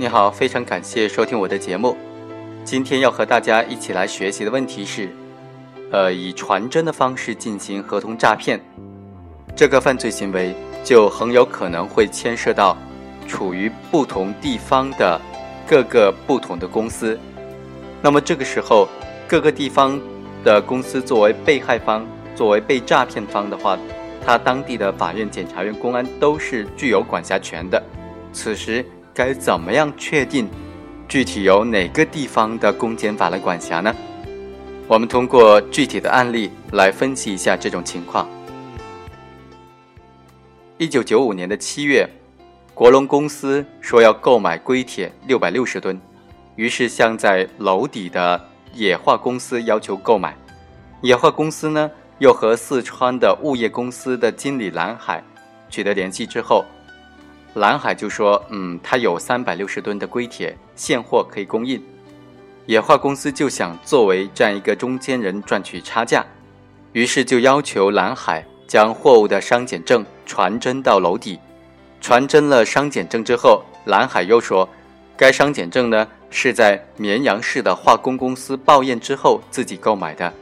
你好，非常感谢收听我的节目。今天要和大家一起来学习的问题是，呃，以传真的方式进行合同诈骗，这个犯罪行为就很有可能会牵涉到处于不同地方的各个不同的公司。那么这个时候，各个地方的公司作为被害方、作为被诈骗方的话，他当地的法院、检察院、公安都是具有管辖权的。此时该怎么样确定具体由哪个地方的公检法来管辖呢？我们通过具体的案例来分析一下这种情况。一九九五年的七月，国龙公司说要购买硅铁六百六十吨。于是向在娄底的冶化公司要求购买，冶化公司呢又和四川的物业公司的经理蓝海取得联系之后，蓝海就说：“嗯，他有三百六十吨的硅铁现货可以供应。”冶化公司就想作为这样一个中间人赚取差价，于是就要求蓝海将货物的商检证传真到娄底。传真了商检证之后，蓝海又说：“该商检证呢？”是在绵阳市的化工公司报验之后自己购买的，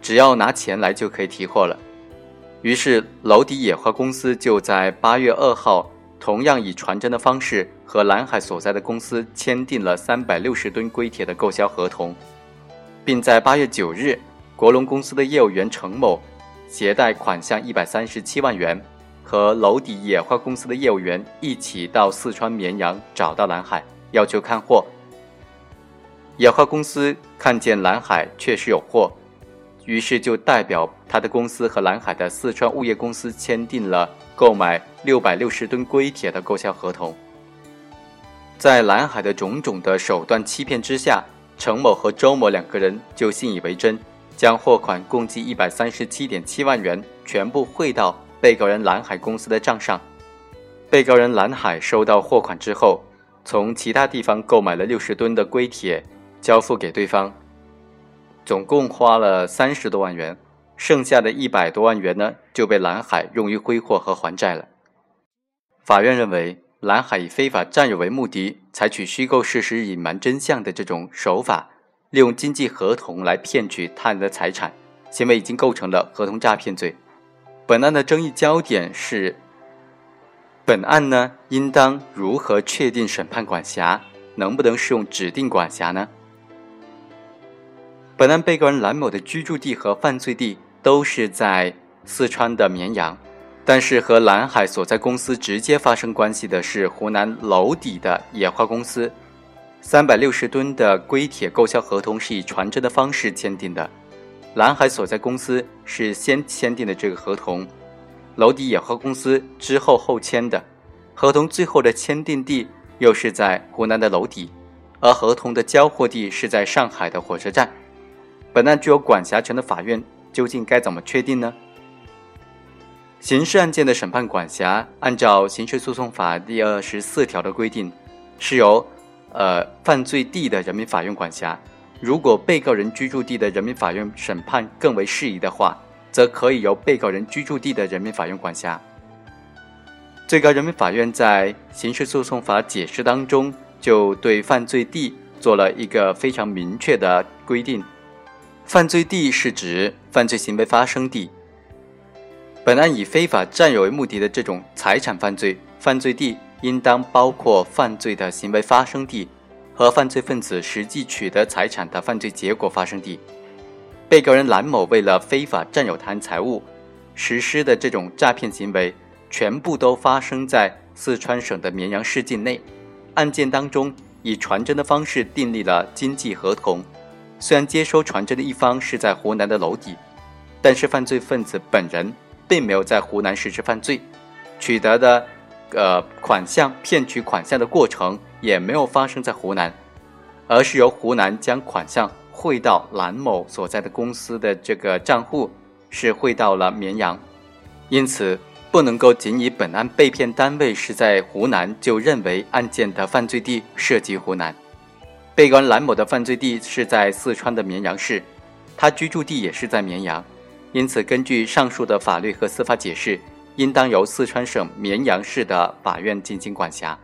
只要拿钱来就可以提货了。于是娄底野化公司就在八月二号，同样以传真的方式和蓝海所在的公司签订了三百六十吨硅铁的购销合同，并在八月九日，国龙公司的业务员程某携带款项一百三十七万元，和娄底野化公司的业务员一起到四川绵阳找到蓝海，要求看货。野化公司看见蓝海确实有货，于是就代表他的公司和蓝海的四川物业公司签订了购买六百六十吨硅铁的购销合同。在蓝海的种种的手段欺骗之下，程某和周某两个人就信以为真，将货款共计一百三十七点七万元全部汇到被告人蓝海公司的账上。被告人蓝海收到货款之后，从其他地方购买了六十吨的硅铁。交付给对方，总共花了三十多万元，剩下的一百多万元呢，就被蓝海用于挥霍和还债了。法院认为，蓝海以非法占有为目的，采取虚构事实、隐瞒真相的这种手法，利用经济合同来骗取他人的财产，行为已经构成了合同诈骗罪。本案的争议焦点是，本案呢，应当如何确定审判管辖，能不能适用指定管辖呢？本案被告人蓝某的居住地和犯罪地都是在四川的绵阳，但是和蓝海所在公司直接发生关系的是湖南娄底的野化公司。三百六十吨的硅铁购销合同是以传真的方式签订的，蓝海所在公司是先签订的这个合同，娄底野化公司之后后签的，合同最后的签订地又是在湖南的娄底，而合同的交货地是在上海的火车站。本案具有管辖权的法院究竟该怎么确定呢？刑事案件的审判管辖，按照刑事诉讼法第二十四条的规定，是由呃犯罪地的人民法院管辖。如果被告人居住地的人民法院审判更为适宜的话，则可以由被告人居住地的人民法院管辖。最高人民法院在刑事诉讼法解释当中，就对犯罪地做了一个非常明确的规定。犯罪地是指犯罪行为发生地。本案以非法占有为目的的这种财产犯罪，犯罪地应当包括犯罪的行为发生地和犯罪分子实际取得财产的犯罪结果发生地。被告人蓝某为了非法占有他人财物，实施的这种诈骗行为，全部都发生在四川省的绵阳市境内。案件当中以传真的方式订立了经济合同。虽然接收传真的一方是在湖南的娄底，但是犯罪分子本人并没有在湖南实施犯罪，取得的呃款项、骗取款项的过程也没有发生在湖南，而是由湖南将款项汇到蓝某所在的公司的这个账户，是汇到了绵阳，因此不能够仅以本案被骗单位是在湖南就认为案件的犯罪地涉及湖南。被告人蓝某的犯罪地是在四川的绵阳市，他居住地也是在绵阳，因此根据上述的法律和司法解释，应当由四川省绵阳市的法院进行管辖。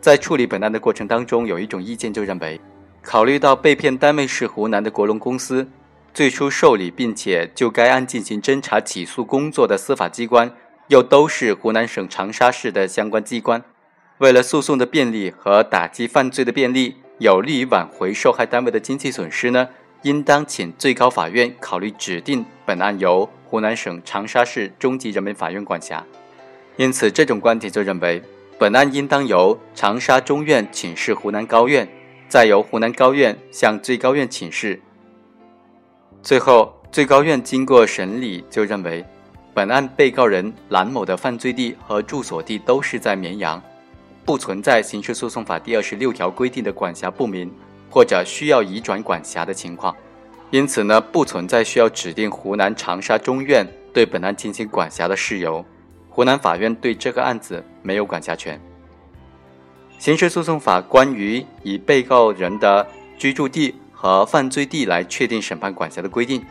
在处理本案的过程当中，有一种意见就认为，考虑到被骗单位是湖南的国龙公司，最初受理并且就该案进行侦查起诉工作的司法机关，又都是湖南省长沙市的相关机关。为了诉讼的便利和打击犯罪的便利，有利于挽回受害单位的经济损失呢，应当请最高法院考虑指定本案由湖南省长沙市中级人民法院管辖。因此，这种观点就认为，本案应当由长沙中院请示湖南高院，再由湖南高院向最高院请示。最后，最高院经过审理，就认为，本案被告人兰某的犯罪地和住所地都是在绵阳。不存在刑事诉讼法第二十六条规定的管辖不明或者需要移转管辖的情况，因此呢，不存在需要指定湖南长沙中院对本案进行管辖的事由。湖南法院对这个案子没有管辖权。刑事诉讼法关于以被告人的居住地和犯罪地来确定审判管辖的规定，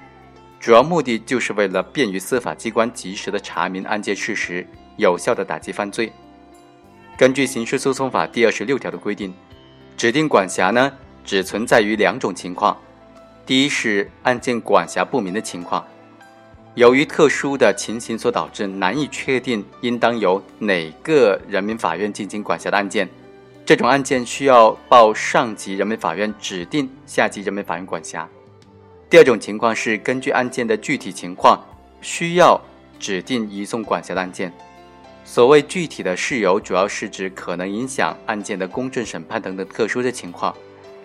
主要目的就是为了便于司法机关及时的查明案件事实，有效的打击犯罪。根据刑事诉讼法第二十六条的规定，指定管辖呢，只存在于两种情况：第一是案件管辖不明的情况，由于特殊的情形所导致难以确定应当由哪个人民法院进行管辖的案件，这种案件需要报上级人民法院指定下级人民法院管辖；第二种情况是根据案件的具体情况，需要指定移送管辖的案件。所谓具体的事由，主要是指可能影响案件的公正审判等等特殊的情况。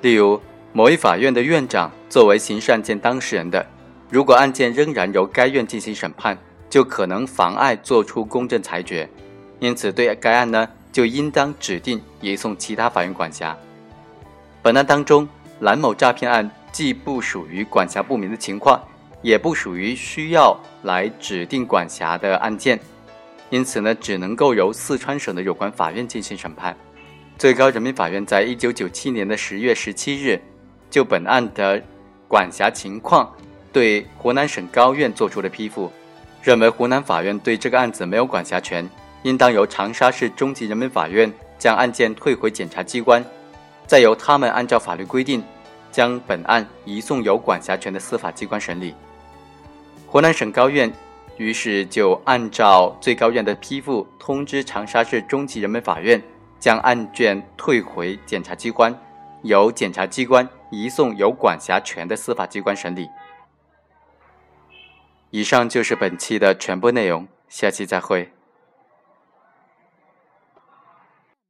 例如，某一法院的院长作为刑事案件当事人的，如果案件仍然由该院进行审判，就可能妨碍作出公正裁决。因此，对该案呢，就应当指定移送其他法院管辖。本案当中，蓝某诈骗案既不属于管辖不明的情况，也不属于需要来指定管辖的案件。因此呢，只能够由四川省的有关法院进行审判。最高人民法院在一九九七年的十月十七日，就本案的管辖情况，对湖南省高院作出了批复，认为湖南法院对这个案子没有管辖权，应当由长沙市中级人民法院将案件退回检察机关，再由他们按照法律规定，将本案移送有管辖权的司法机关审理。湖南省高院。于是就按照最高院的批复，通知长沙市中级人民法院，将案卷退回检察机关，由检察机关移送有管辖权的司法机关审理。以上就是本期的全部内容，下期再会。